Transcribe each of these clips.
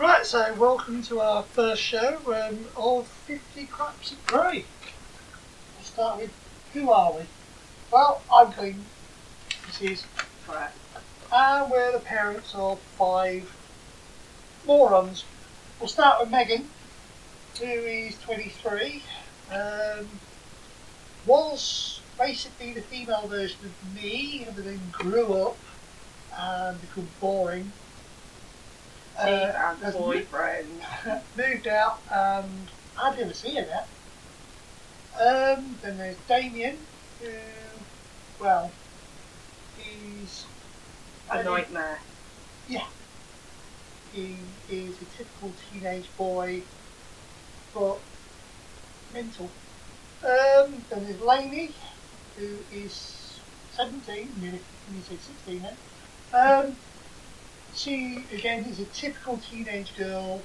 Right, so welcome to our first show um, of 50 Gripes of Grey. We'll start with who are we? Well, I'm Clean. This is Correct. and we're the parents of five morons. We'll start with Megan, who is 23. Um, was basically the female version of me, but then grew up and became boring. Uh, and boyfriend. moved out and I didn't see her yet. Um, then there's Damien, who, well, he's A nightmare. Yeah. He is a typical teenage boy, but mental. Um, then there's Lainey, who is 17, nearly, nearly say 16 now. Um, she, again, is a typical teenage girl,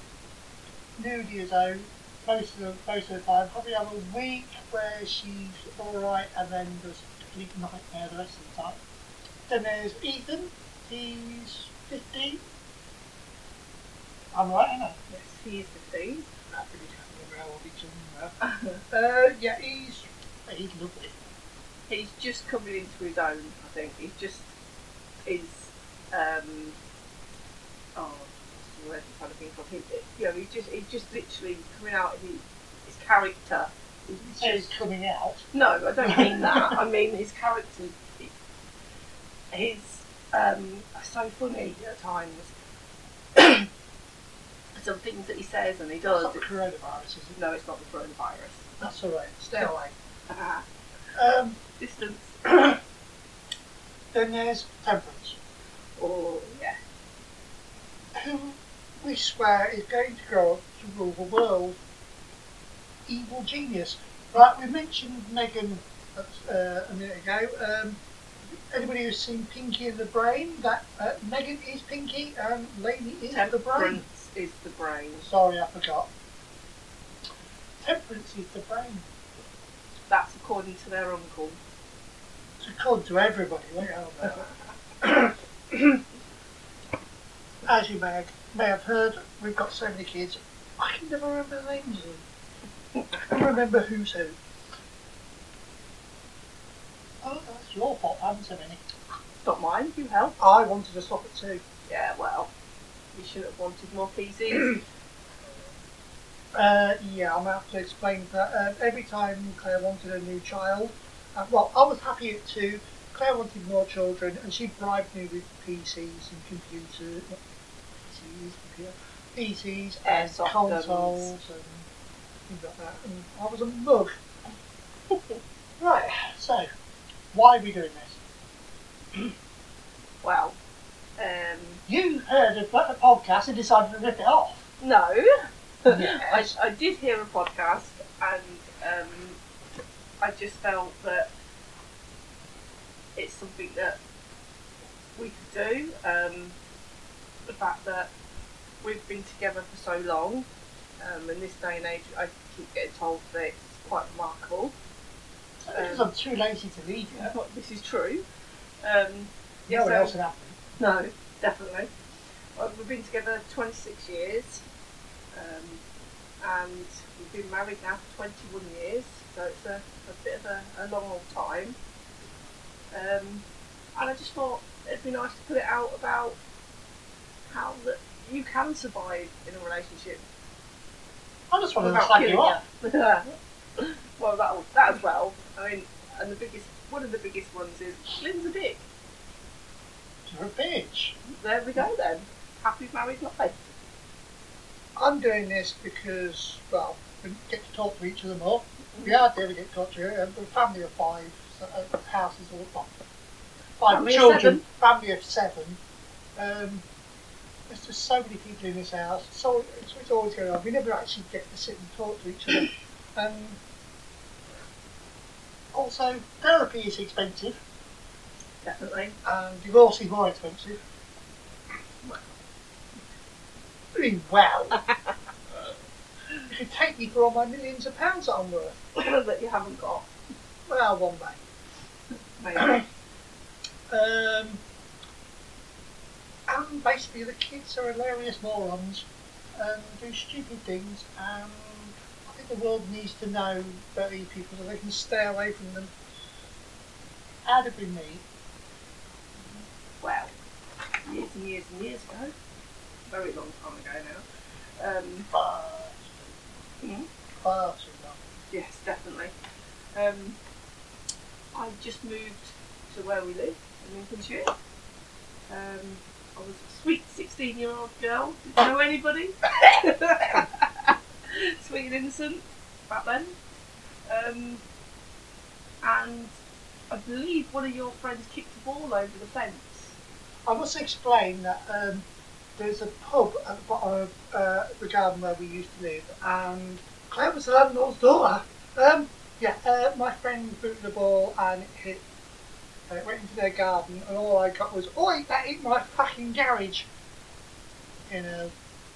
nude years old, most of, the, most of the time. Probably have a week where she's alright and then just a complete nightmare the rest of the time. Then there's Ethan, he's 15. I'm right, am I? Yes, he is 15. I really can't remember how old each of them. Uh, yeah, he's he's lovely. He's just coming into his own, I think. He's just is um oh the word I'm trying to think of? He, you know, he's just he's just literally coming out of his, his character. He's He's just coming out. No, I don't mean that. I mean his character. He's um, so funny at times. Some things that he says and he does. not it's- coronavirus, is it? No, it's not the coronavirus. That's all right. Stay away. Ah, Um, Distance. then there's Temperance, Oh, yeah. Who we swear is going to grow up to rule the world. Evil genius. Right, we mentioned Megan uh, a minute ago. Um, anybody who's seen Pinky and the Brain, that uh, Megan is Pinky and Lainey is the Brain. Temperance is the brain. Sorry, I forgot. Temperance is the brain. That's according to their uncle. It's according to everybody, it? As you may have, may have heard, we've got so many kids, I can never remember the names of them. I can remember who's who. Oh, that's your fault, I haven't so many. Not mine, you help. I wanted to stop at two. Yeah, well, you should have wanted more PCs. Uh, yeah, I'm going to have to explain that. Uh, every time Claire wanted a new child, uh, well, I was happy at two. Claire wanted more children, and she bribed me with PCs and computers, PCs, and Airsoft consoles guns. and things like that. And I was a mug. right, so why are we doing this? well, um, You heard of a podcast and decided to rip it off. no. I, I did hear a podcast and um, I just felt that it's something that we could do. Um, the fact that we've been together for so long, um, in this day and age, I keep getting told that it's quite remarkable. Because I'm too lazy to leave you. Well, this is true. Um, No one so- else would happen. No, definitely. Well, we've been together 26 years, um, and we've been married now for 21 years, so it's a, a bit of a, a long old time. Um, and I just thought it'd be nice to put it out about how that you can survive in a relationship I just wanted to without slag you killing off. you. well, that, that as well. I mean, and the biggest, one of the biggest ones is Lynn's a dick. You're a bitch. There we go then. Happy married life. I'm doing this because, well, we get to talk to each other more. We hardly ever get to talk to you. We're a family of five, so, uh, houses all well, five Family of children, seven. family of seven. Um, there's just so many people in this house. So it's, it's always going on. We never actually get to sit and talk to each other. And also, therapy is expensive, Definitely. and divorce is more expensive. Doing well. you could take me for all my millions of pounds that I'm worth. that you haven't got. Well, one day. Maybe. Um, and basically, the kids are hilarious morons. and do stupid things, and I think the world needs to know about these people so they can stay away from them. How did we me. Well, years and years and years ago, very long time ago now. Um, Far, mhm. far too long. Yes, definitely. Um, I just moved to where we live in Lincolnshire. Um, I was a sweet 16 year old girl, didn't know anybody. sweet and innocent back then. Um, and I believe one of your friends kicked a ball over the fence. I must explain that um, there's a pub at the bottom of uh, the garden where we used to live, and Claire was the landlord's daughter. Um, yeah, uh, my friend booted the ball and it hit. And it went into their garden, and all I got was, "Oi, that hit my fucking garage!" In a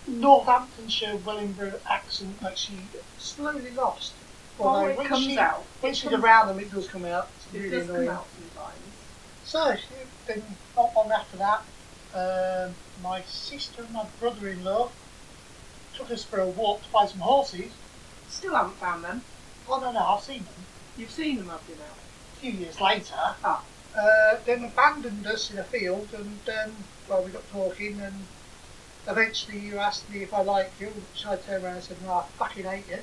Northamptonshire Wellingborough accent that she slowly lost. Oh, it when comes she, out. when It she's comes- around them, it does come out. It's It really does come annoying. out sometimes. So then not long after that, um, my sister and my brother-in-law took us for a walk to buy some horses. Still haven't found them. Oh no, no, I've seen them. You've seen them, have you now? A few years later, Ah. Uh, then abandoned us in a field, and um, well, we got talking, and eventually you asked me if I liked you, which I turned around and said, "No, I fucking hate you."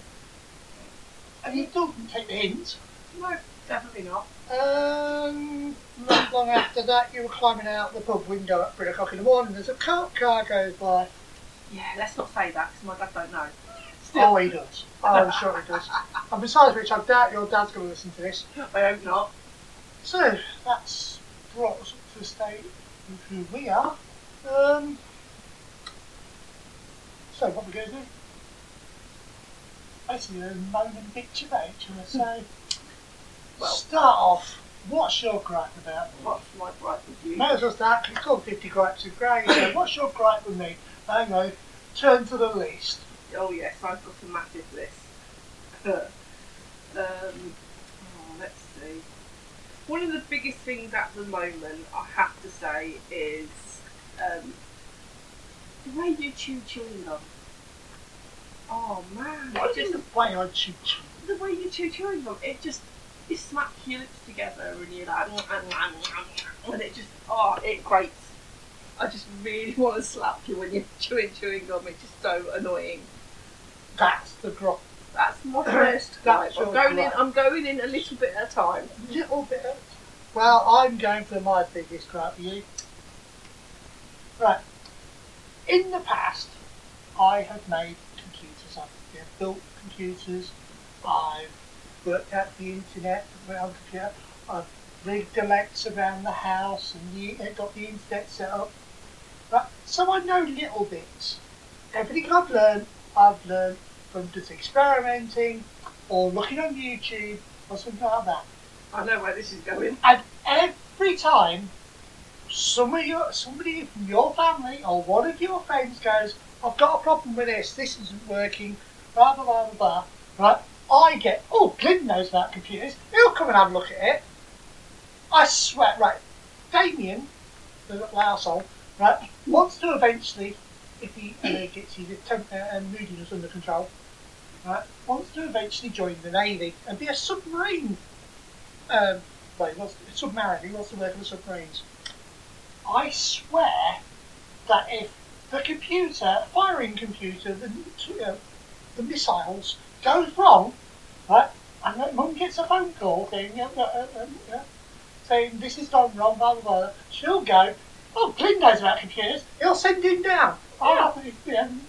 And you didn't take the hint. No, definitely not. Um, not long after that, you were climbing out the pub window at three o'clock in the morning. there's a cop car goes by. Yeah, let's not say that because my dad don't know. Oh, he does. Oh, I'm sure he does. And besides which, I doubt your dad's going to listen to this. I hope not. So, that's brought us up to the state of who we are. Um, so, what we're going to do? Basically, a moan and bitch about each other. So, Well- start off. What's your gripe about? What's my gripe with you? May as well start, it's called 50 Gripes of Grey. So, what's your gripe with me? Hang on, turn to the list. Oh yes, I've got a massive list. um. One of the biggest things at the moment, I have to say, is um, the way you chew chewing gum. Oh man, What do you just mean the way I chew the way you chew chewing gum, it just you smack your lips together and you're like, and it just oh, it grates. I just really want to slap you when you're chewing chewing gum. It's just so annoying. That's the grip. That's my first. That's I'm your going in. gripe. I'm going in a little bit at a time. little bit. Of, well, I'm going for my biggest gripe with you. Right. In the past, I have made computers. I've built computers. I've worked out the internet around the computer. I've rigged Alexa around the house and the, uh, got the internet set up. Right. So I know little bits. Everything I've learned, I've learned from just experimenting or looking on YouTube or something like that. I know where this is going. And every time somebody, somebody from your family or one of your friends goes, I've got a problem with this, this isn't working, blah, blah, blah, blah, blah, right? I get, oh, Clint knows about computers, he'll come and have a look at it. I swear, right, Damien, the little arsehole, right, wants to eventually, if he uh, gets his temp- uh, and moodiness under control, right, wants to eventually join the Navy and be a submarine um, well, he wants to, submarine, he wants to work on submarines. I swear that if the computer, firing computer, the, uh, the missiles goes wrong, right, and that mum gets a phone call saying, uh, uh, saying this is gone wrong, blah, blah, blah, she'll go, oh, Clint knows about computers, he'll send him down. I'll have you know,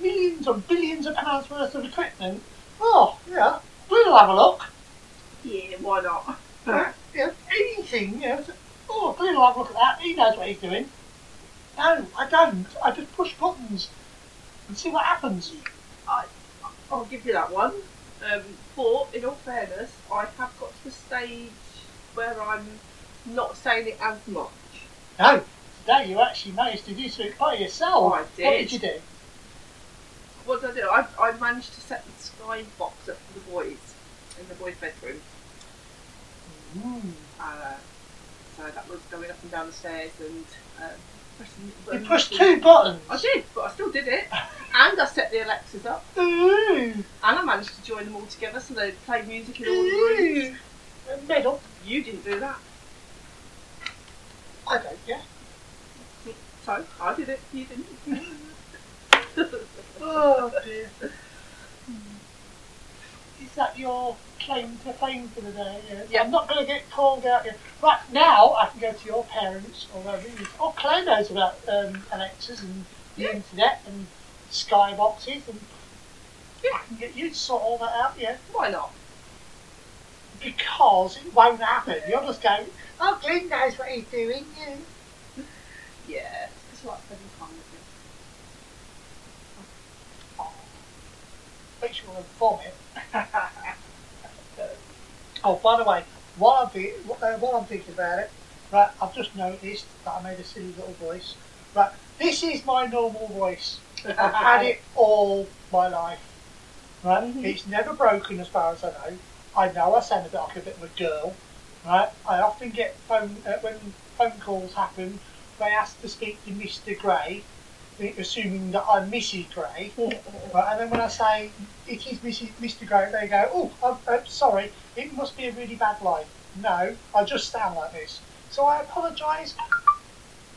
millions and billions of pounds worth of equipment. Oh, yeah, we'll have a look. Yeah, why not? Uh, you know, anything, you know, oh, will have a look at that, he knows what he's doing. No, I don't. I just push buttons and see what happens. I'll give you that one. Um, but in all fairness, I have got to the stage where I'm not saying it as much. No, today you actually managed to do something by yourself. Oh, I What did. did you do? What did I do? I, I managed to set the sky box up for the boys in the boys' bedroom. Mm. Uh, so that was going up and down the stairs and uh, pressing the You pushed two buttons. I did, but I still did it. And I set the Alexas up, Ooh. and I managed to join them all together so they played music in all the rooms. Medal. You didn't do that. I don't, yeah. I did it, you didn't. Oh dear. Is that your claim to fame for the day? Yeah. Yeah. I'm not going to get called out here. Right now, I can go to your parents or whoever it is. Oh, Claire knows about um, Alexas and the Yeah. internet and skyboxes, and Yeah. I can get you to sort all that out. Yeah, Why not? because it won't happen. You're just going, Oh, Glenn knows what he's doing. Yeah. Yeah, it's like spending time with me. Oh. Make sure I vomit. Oh, by the way, while I'm, thi- uh, while I'm thinking about it, right, I've just noticed that I made a silly little voice. Right, this is my normal voice. I've had it all my life. Right, Mhm. it's never broken as far as I know. I know I sound a bit like a bit of a girl. Right, I often get phone uh, when phone calls happen. They ask to speak to Mr. Gray, eh, assuming that I'm Mrs. Gray. Right, and then when I say it is Mrs. Mr. Gray, they go, "Oh, I'm, I'm sorry, it must be a really bad line." No, I just sound like this, so I apologise.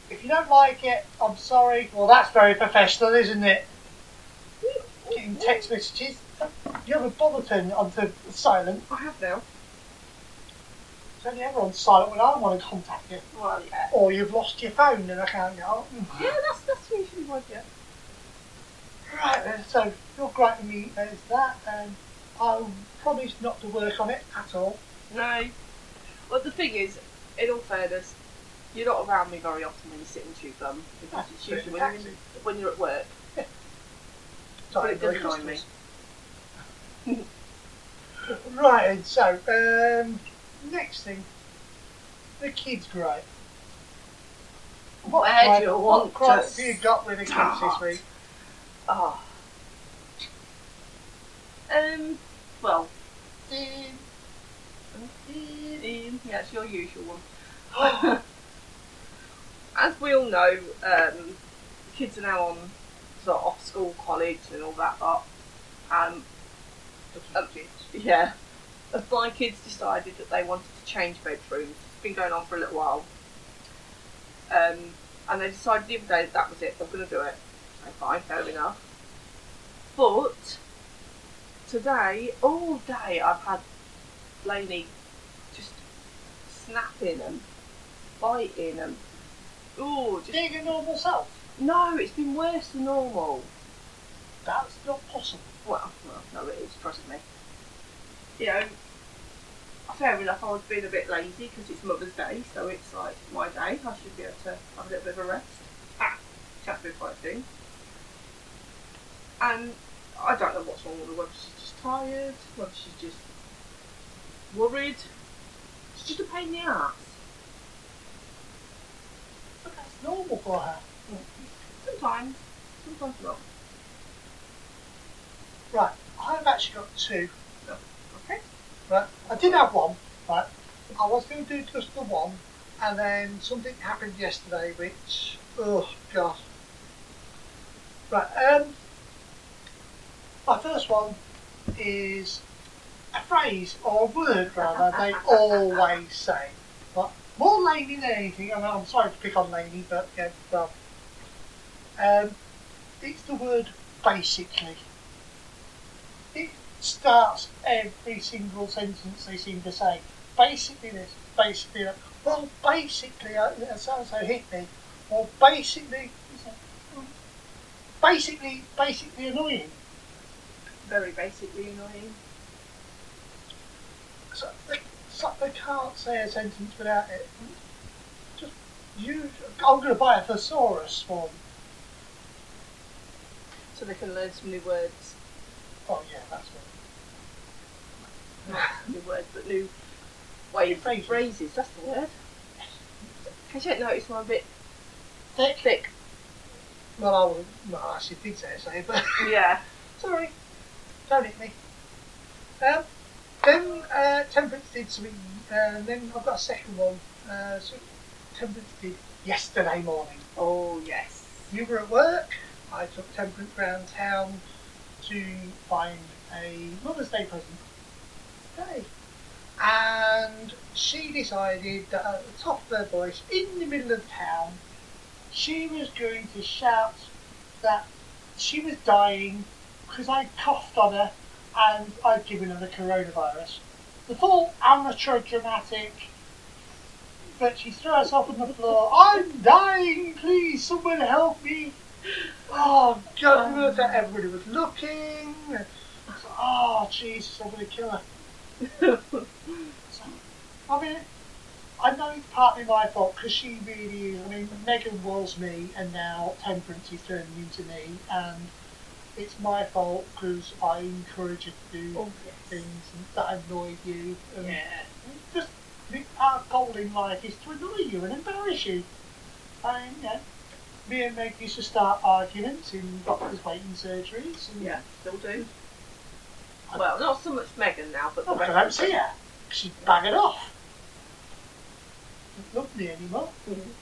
If you don't like it, I'm sorry. Well, that's very professional, isn't it? Getting text messages. You haven't bothered turning it onto silent. I have now. It's only ever on silent when I want to contact you. Well, yeah. Or you've lost your phone and I can't get on. Yeah, that's, that's usually what get. Right then, so you're granting me there's that, and I'll promise not to work on it at all. No. Well, the thing is, in all fairness, you're not around me very often when you sit and chew gum because That's it's usually when you're, in, when you're at work. Sorry, But it doesn't annoy me. right, and so um, next thing, the kids' great. What gripe- do you want to have you got with the kids this week? Oh. Um. Well. Yeah, it's your usual one. As we all know, um, kids are now on sort of off school, college, and all that lot. Um, um, yeah, as my kids decided that they wanted to change bedrooms. It's been going on for a little while. Um, and they decided the other day that that was it, they're going to do it. Fine, fair enough. But today, all day, I've had Lainey just snapping and biting and oh, just being a normal self, no, it's been worse than normal. that's not possible. Well, well, no, it is. Trust me. You know, fair enough. I was being a bit lazy because it's Mother's Day, so it's like my day. I should be able to have a little bit of a rest. Ah, that's been quite thing. And I don't know what's wrong with her. Whether she's just tired, whether she's just worried. It's just a pain in the ass. But that's normal for her. Sometimes, sometimes not. Right, I've actually got two. Right, I did have one. Right, I was going to do just the one, and then something happened yesterday, which oh god. Right, um, my first one is a phrase or a word rather they always say. But more Laney than anything. I'm sorry to pick on Laney, but yeah, well, um, it's the word basically. It starts every single sentence they seem to say. Basically this, basically that. Well, basically, uh, so and so hit me. Or basically, basically, basically annoying. Very basically annoying. So they, so they can't say a sentence without it. Just use. I'm going to buy a thesaurus for them. So they can learn some new words. Oh yeah, that's one. New words, but new ways, Phrases. phrases. That's the word. You don't notice, I'm a bit Thick. thick. Well, I would. Well, I actually did say it, say, but. Yeah. Sorry. Don't hit me. Um, then uh, Temperance did something, uh, and then I've got a second one. Uh, so Temperance did yesterday morning. Oh yes. You were at work, I took Temperance round town to find a Mother's Day present. Day. And she decided that at the top of her voice, in the middle of town, she was going to shout that she was dying because I coughed on her and I'd given her the coronavirus. The full amateur dramatic, but she threw herself on the floor. I'm dying, please, someone help me. Oh, God, um, that everybody was looking. Oh, Jesus, I'm going to kill her. I mean, I know it's partly my fault because she really is. I mean, Megan was me, and now Temperance is turning into me, and it's my fault because I encourage you to do Oh, yes. things that annoy you. And Yeah. Just the- our goal in life is to annoy you and embarrass you. I mean, you know, me and Meg used to start arguments in doctors' waiting surgeries. And Yeah, still do. Well, not so much Megan now, but Oh, I don't see her. She'd it off. Love me anymore. Mhm.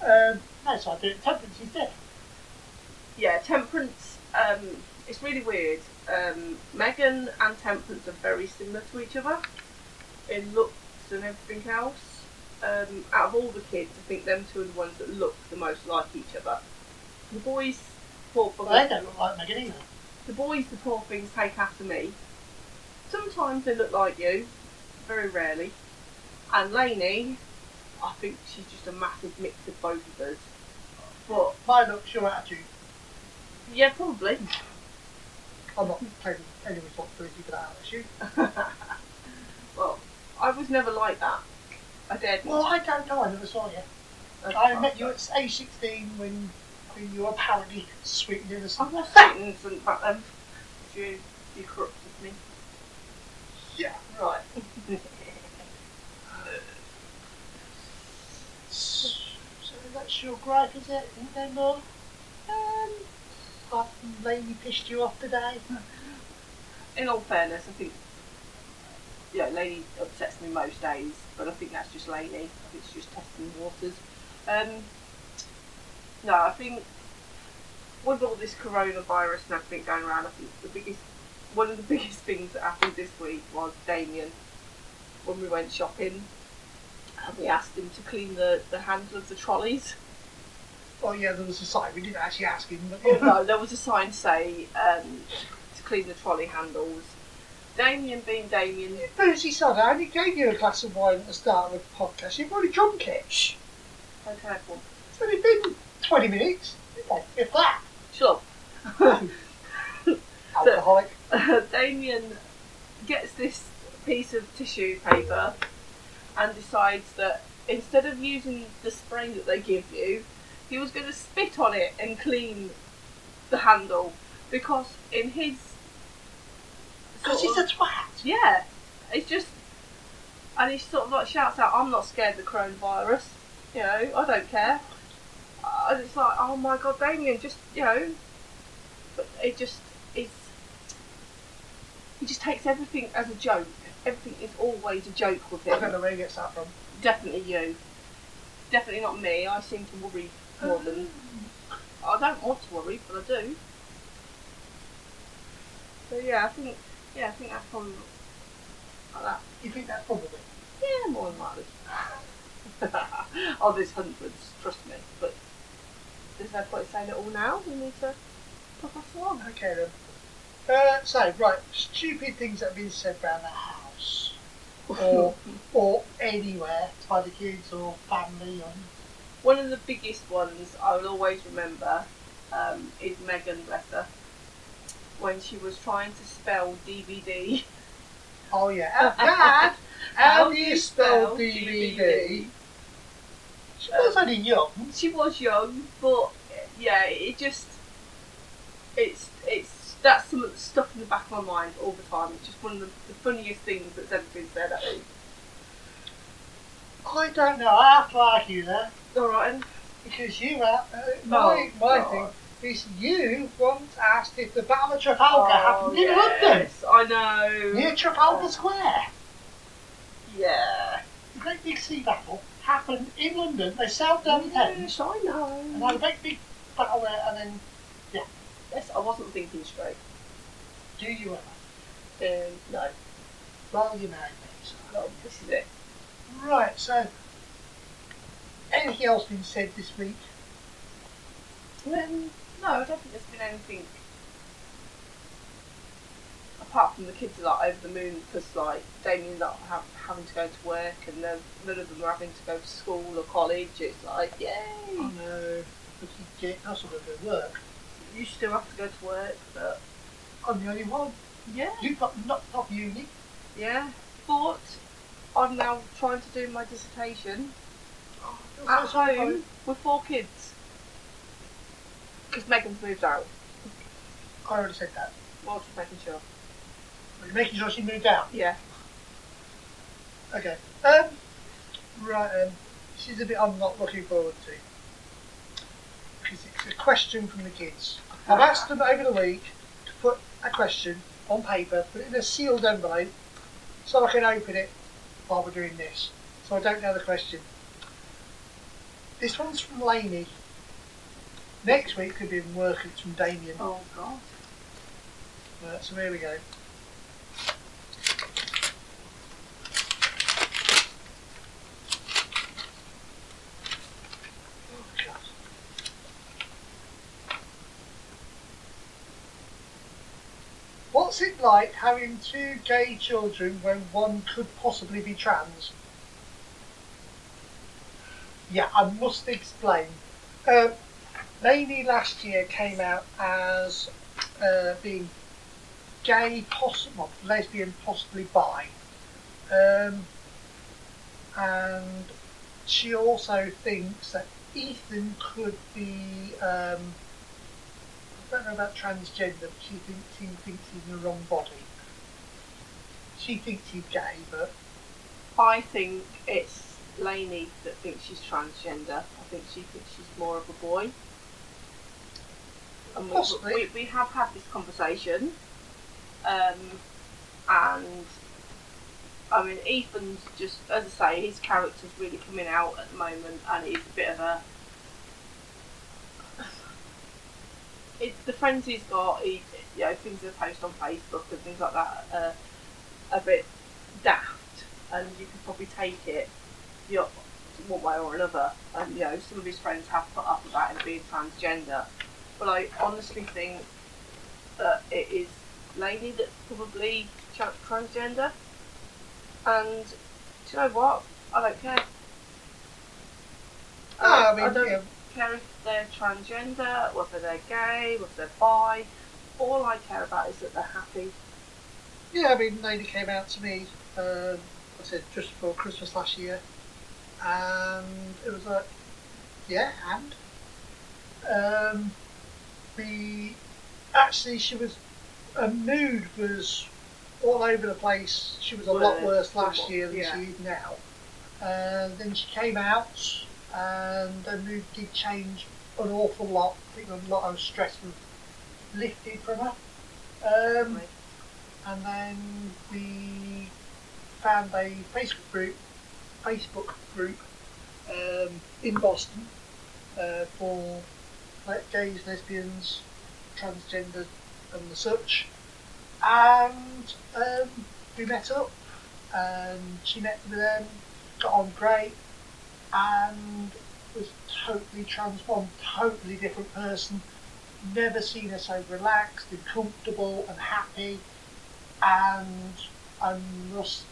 Um, no, so I do it. Temperance is dead. Yeah, Temperance, um, it's really weird. Um, Megan and Temperance are very similar to each other in looks and everything else. Um, out of all the kids, I think them two are the ones that look the most like each other. The boys, poor Well, they don't look like Megan either. the boys, the poor things, take after me. Sometimes they look like you, very rarely. And Lainey, I think she's just a massive mix of both of us. But My look's your attitude. yeah, probably. I'm not taking any responsibility for that issue. well, I was never like that. I did. Well. I don't know. I never saw you. I met you at A16 when, when you were apparently sweet and I innocent. was innocent back then. Um, you, you corrupted me. Yeah. Right. So your gripe, is it? Isn't there more? Um, I've mainly pissed you off today. In all fairness, I think yeah, Lainey upsets me most days, but I think that's just Lainey. I think it's just testing the waters. Um, no, I think with all this coronavirus and everything going around, I think the biggest, one of the biggest things that happened this week was Damien when we went shopping. And we asked him to clean the, the handle of the trolleys. Oh yeah, there was a sign. We didn't actually ask him, but Oh, no, there was a sign say um, to clean the trolley handles. Damien being Damien, You boozy sod, I only gave you a glass of wine at the start of the podcast. You've already drunk it. Shh. so careful. It's only been 20 minutes. If- that. Shut Alcoholic. up. Damien gets this piece of tissue paper and decides that instead of using the spray that they give you, he was going to spit on it and clean the handle because in his Because he's a twat. Yeah, it's just, and he sort of like shouts out, "I'm not scared of the coronavirus. You know, I don't care." And it's like, oh my god, Damien, just you know, but it just is. He just takes everything as a joke. Everything is always a joke with it. I don't know where he gets that from. Definitely you. Definitely not me. I seem to worry more than. I don't want to worry, but I do. So yeah, I think yeah, I think that's probably like that. You think that's probably. Yeah, more than likely. oh, there's hundreds, trust me. But there's no point saying it all now. We need to put us along. Okay then. Uh, so, right, stupid things that have been said around the house. Or, or anywhere by the kids or family. Or, One of the biggest ones I will always remember um, is Megan, bless her, when she was trying to spell DVD. oh yeah. Uh, Dad, how do you spell DVD? She was only young. She was young, but yeah, it just it's it's that's some of the stuff in the back of my mind all the time. It's just one of the, the funniest things that's ever been said. I think. I don't know. I have to argue that All right, because you are. Uh, my my God. thing is you once asked if the Battle of Trafalgar happened in London, Oh, yes, I know. near Trafalgar Square. Yeah. The great big sea battle happened in London. They sailed down the Thames Yes, I know. and had a great big battle there, and then yeah, wasn't thinking straight. Do you ever? Um, no. Well, you know me. So. Well, this is it. Right, so anything else been said this week? Um, no, I don't think there's been anything apart from the kids are like over the moon because like Damien's not having to go to work and then none of them are having to go to school or college. It's like yay! Oh no, but that's not going to work. You still have to go to work, but I'm the only one. yeah, You've got not not uni. yeah. But I'm now trying to do my dissertation Oh, at home with four kids because Megan's moved out. I already said that. Well, just making sure. Are you making sure she moved out? Yeah. Okay. Um. Right. Um. she's a bit I'm not looking forward to because it's a question from the kids. I've asked them over the week to put a question on paper, put it in a sealed envelope, so I can open it while we're doing this. So I don't know the question. This one's from Lainey. Next week could be in work. It's from Damien. Oh God. Right, so here we go. What's it like having two gay children when one could possibly be trans? Yeah, I must explain. Uh, Lainey last year came out as uh, being gay, possible, lesbian, possibly bi. Um, and she also thinks that Ethan could be, um, don't know about transgender, but she thinks he thinks he's in the wrong body. She thinks he's gay, but I think it's Lainey that thinks she's transgender. I think she thinks she's more of a boy. And we, Possibly. we, we have had this conversation, um, and I mean Ethan's just, as I say, his character's really coming out at the moment, and he's a bit of a. It's the friends he's got, he, you know, things that post on Facebook and things like that, are a bit daft, and you can probably take it you know, one way or another. And you know, some of his friends have put up about him being transgender, but I honestly think that it is Lainey that's probably tra- transgender. And do you know what? I don't care. Ah, I don't- mean, I yeah. Care if they're transgender, whether they're gay, whether they're bi. All I care about is that they're happy. Yeah, I mean, Lainey came out to me, um, I said, just before Christmas last year, and it was like, yeah, and? Um, we, actually, she was, her mood was all over the place. She was a lot Worse worse last year than yeah. she is now. And then she came out, and the mood did change an awful lot. I think a lot of stress was lifted from her. Um, Right. and then we found a Facebook group, Facebook group um, in Boston uh, for like gays, lesbians, transgender, and the such. And um, we met up, and she met with them, got on great, and was totally transformed, totally different person. Never seen her so relaxed and comfortable and happy and I must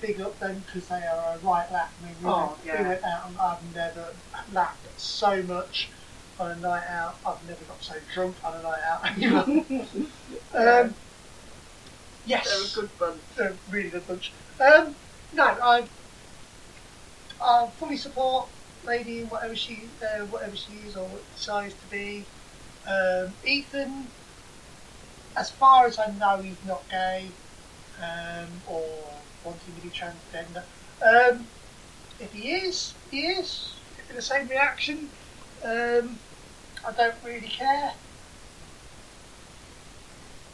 big up them because they are a right laugh. I mean, we, Oh, went, yeah. we went out and I've never laughed so much on a night out. I've never got so drunk on a night out. Yeah. um, yes, They're a good bunch. they're a really good bunch. Um, no, I I fully support Lainey in whatever she uh, whatever she is or decides to be. Um, Ethan, as far as I know, he's not gay um, or wanting to be transgender. Um, if he is, he is. If the same reaction, um, I don't really care.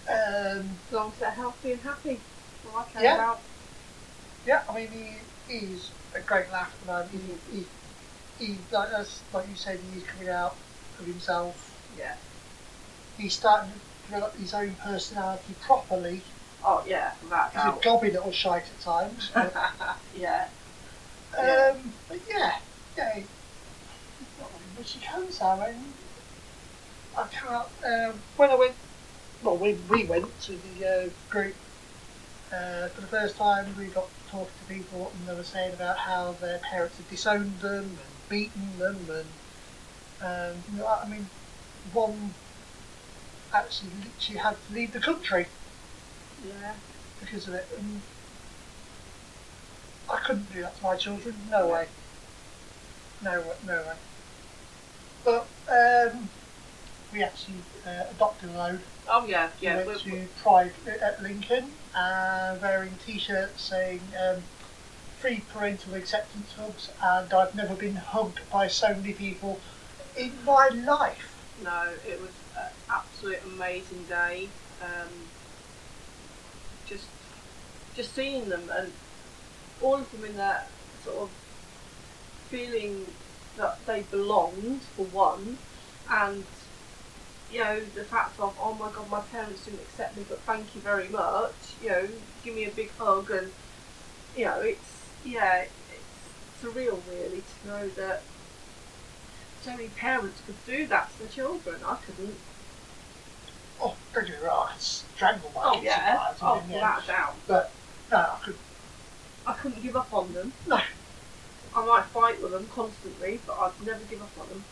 Um, As long as they're healthy and happy. All I care Yeah. about. Yeah, I mean, he, he's a great laugh moment. He, he, he, like, as, like you said, he's coming out of himself. Yeah. He's starting, to develop his own personality properly. Oh yeah, without He's a gobby little shite at times. But, yeah. Yeah. um, but yeah, yeah, he's not really much he can say. I mean, I can't. Um, when I went, well, when we went to the uh, group uh, for the first time, we got talking to people, and they were saying about how their parents had disowned them and beaten them, and um, you know, I mean, one actually literally had to leave the country Yeah. because of it. And I couldn't do that to my children. No way. No way. No way. But um, we actually uh, adopted a load. Oh yeah, We yeah. went we- to Pride at Lincoln, uh, wearing T-shirts saying um, "Free Parental Acceptance Hugs," and I've never been hugged by so many people in my life. No, it was an absolute amazing day. Um, just, just seeing them and all of them in that sort of feeling that they belonged for one, and you know the fact of oh my god, my parents didn't accept me, but thank you very much. You know, give me a big hug, and you know it's yeah, it's surreal really to know that so many parents could do that to their children. I couldn't. Oh, don't get me wrong, I could strangle my Oh kids yeah. sometimes, Oh, without doubt. But no, I could. I couldn't give up on them. No. I might fight with them constantly, but I'd never give up on them.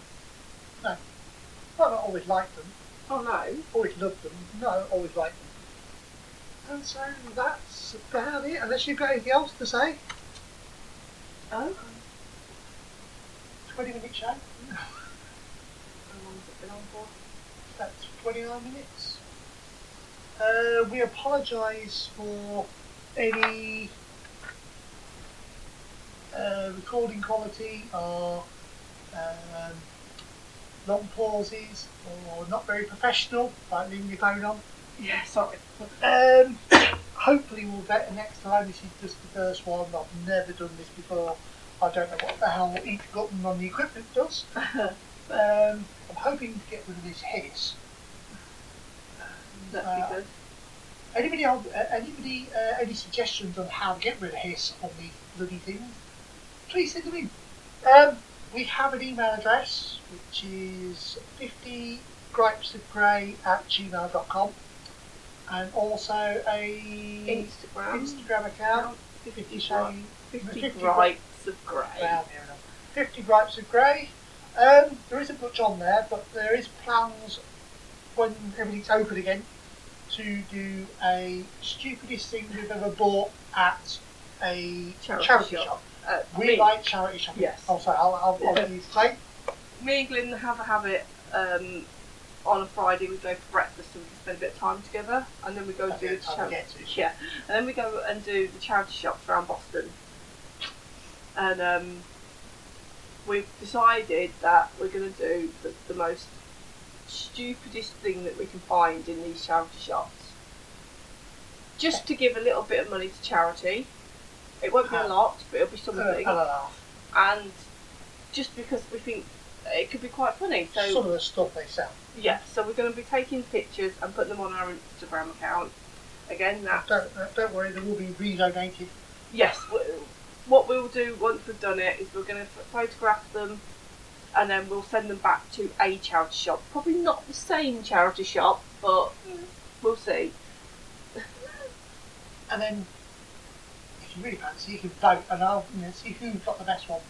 Well, not always liked them. Oh no. always loved them. No, always liked them. And so that's about it. Unless you've got anything else to say. Oh. 20 minute show. How long's it been on for? That's 29 minutes. Uh, we apologise for any uh, recording quality or um, long pauses or not very professional, like leaving your phone on. Yeah, sorry. Um, hopefully we'll get an extra line. This is just the first one. I've never done this before. I don't know what the hell each button on the equipment does. Um, I'm hoping to get rid of this hiss. That'd Uh, be good. Anybody, uh, anybody, uh, any suggestions on how to get rid of hiss on these bloody things? Please send them in. Um, we have an email address which is 50 gripesofgrey at gmail.com and also a Instagram. Instagram account. 50, 50 50, 50 gripes of grey. Well, 50 gripes of grey. Um, there isn't much on there, but there is plans when everything's open again to do a stupidest thing we've ever bought at a Charity charity, shop. shop. Uh, We me, like charity shopping. Yes. Oh, sorry, I'll, I'll, I'll let you say. me and Glyn have a habit um, on a Friday. We go for breakfast and we spend a bit of time together, and then we go That's do the the time we charity. Yeah, and then we go and do the charity shops around Boston. And um, we've decided that we're going to do the, the most stupidest thing that we can find in these charity shops. Just to give a little bit of money to charity. It won't be a lot, but it'll be something. and a laugh. And just because we think it could be quite funny. So Some of the stuff they sell. yeah, so we're going to be taking pictures and putting them on our Instagram account. Again, that Don't, uh, don't worry, they will be redonated. yes. w- What we'll do once we've done it is we're going to photograph them, and then we'll send them back to a charity shop. Probably not the same charity shop, but we'll see. And then, you really fancy, you can vote and I'll you know, see who's got the best one.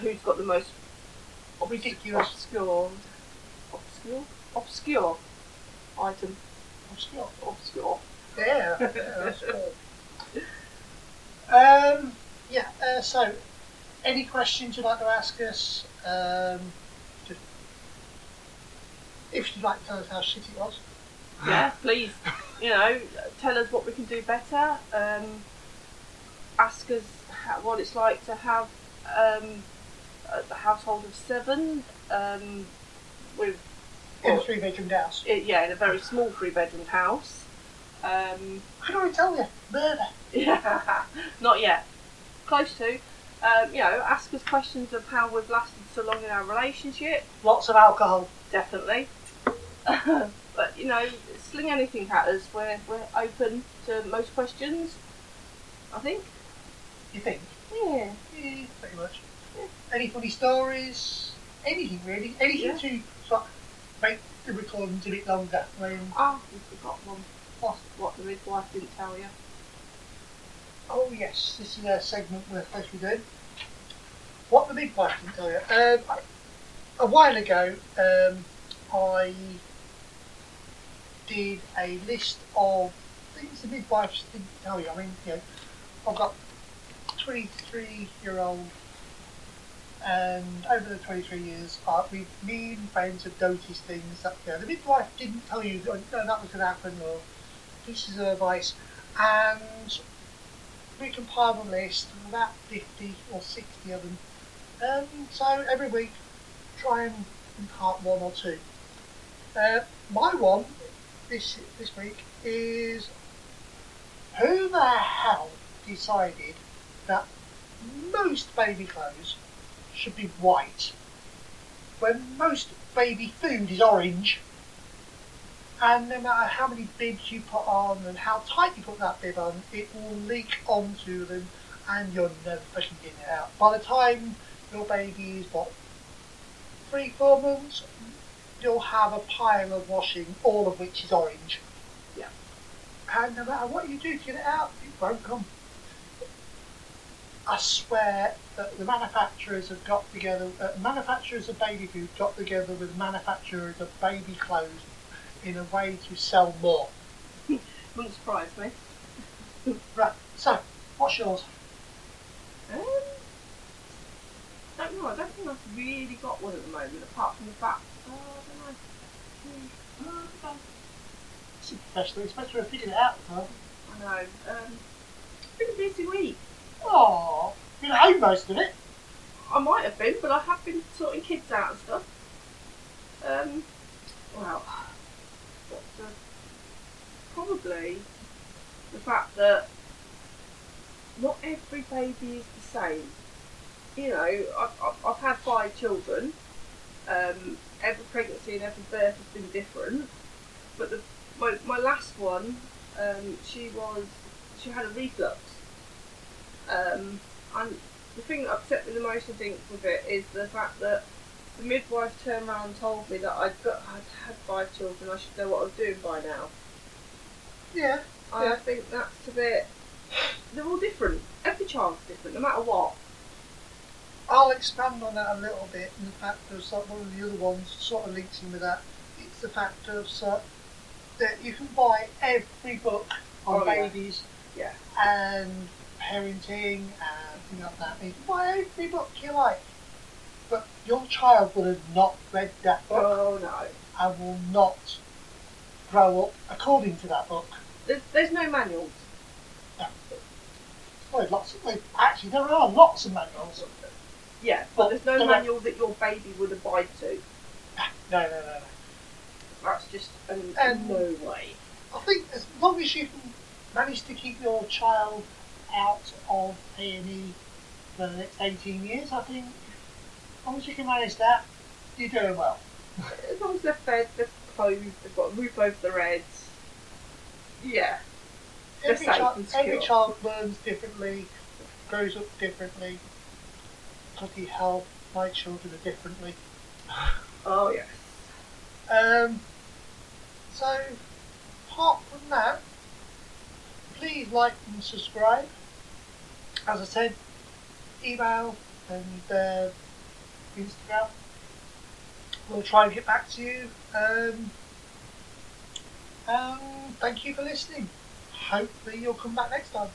Who's got the most Ridiculous. obscure, obscure, obscure item? Obscure. Obscure. Yeah, yeah that's cool. Um, yeah, uh, so any questions you'd like to ask us? Um, just, if you'd like to tell us how shit it was. yeah, please, you know, tell us what we can do better. Um, ask us how, what it's like to have um, a household of seven um, with, In a three bedroom house. i- yeah, in a very small three bedroom house. Um, I can already tell you, murder. yeah, not yet. Close to. Um, you know, ask us questions of how we've lasted so long in our relationship. Lots of alcohol. definitely. but you know, sling anything at us. We're we're open to most questions. I think. You think? Yeah. Yeah, pretty much. Yeah. Any funny stories? Anything really? Anything Yeah. to sort of make the recordings a bit longer. I mean, Ah, we forgot one. what? What the midwife didn't tell you. Oh yes, this is a segment we're supposed to be doing. What the midwife didn't tell you. Um, I- a while ago, um, I did a list of things the midwives didn't tell you. I mean, you know, I've got 23 year old, and over the 23 years, uh, we, me and friends have noticed things that you know, the midwife didn't tell you that, that was going to happen, or pieces of advice, and we compile a list of about 50 or 60 of them. Um, so every week, try and impart one or two. Uh, my one this this week is who the hell decided that most baby clothes should be white when most baby food is orange and no matter how many bibs you put on and how tight you put that bib on, it will leak onto them and you're never fucking getting it out. By the time your baby is what three, four months, you'll have a pile of washing, all of which is orange. Yeah. And no matter what you do to get it out, it won't come. I swear that the manufacturers have got together, uh, manufacturers of baby food got together with manufacturers of baby clothes in a way to sell more. Wouldn't surprise me. Right, so, what's yours? Um, don't know. I don't think I've really got one at the moment, apart from the fact. Oh, I don't know. It's a professional, it's supposed to have figured it out, huh? I know. Um, it's been a busy week. Oh, at home most of it. I might have been, but I have been sorting kids out and stuff. Um, well, but, probably the fact that not every baby is the same. You know, I've, I've, I've had five children. Um, every pregnancy and every birth has been different. But the, my, my last one, um, she was she had a reflux. Um, and the thing that upset me the most, I think, with it is the fact that the midwife turned around and told me that I'd got I'd had five children. I should know what I was doing by now. Yeah, I Yeah. think that's a bit. They're all different. Every child's different, no matter what. I'll expand on that a little bit. In the fact of sort of one of the other ones sort of links in with that. It's the fact of sort that you can buy every book on Oh, yeah. babies Yeah. and parenting and things like that. You can buy every book you like, but your child will have not read that book Oh no. and will not grow up according to that book. There's, there's no manuals. Well, lots of, well, actually, there are lots of manuals. Yeah, but Well, there's no there are- manual that your baby would abide to. No, no, no, no. That's just Um, no way. I think as long as you can manage to keep your child out of A&E for the next 18 years, I think as long as you can manage that, you're doing well. As long as they're fed, they're clothed, they've got a roof over their heads. Yeah. Every, child, every child learns differently, grows up differently. Bloody hell, my children are differently. Oh yes. Um, so, apart from that, please like and subscribe. As I said, email and uh, Instagram. We'll try and get back to you. Um, um, thank you for listening. Hopefully, you'll come back next time.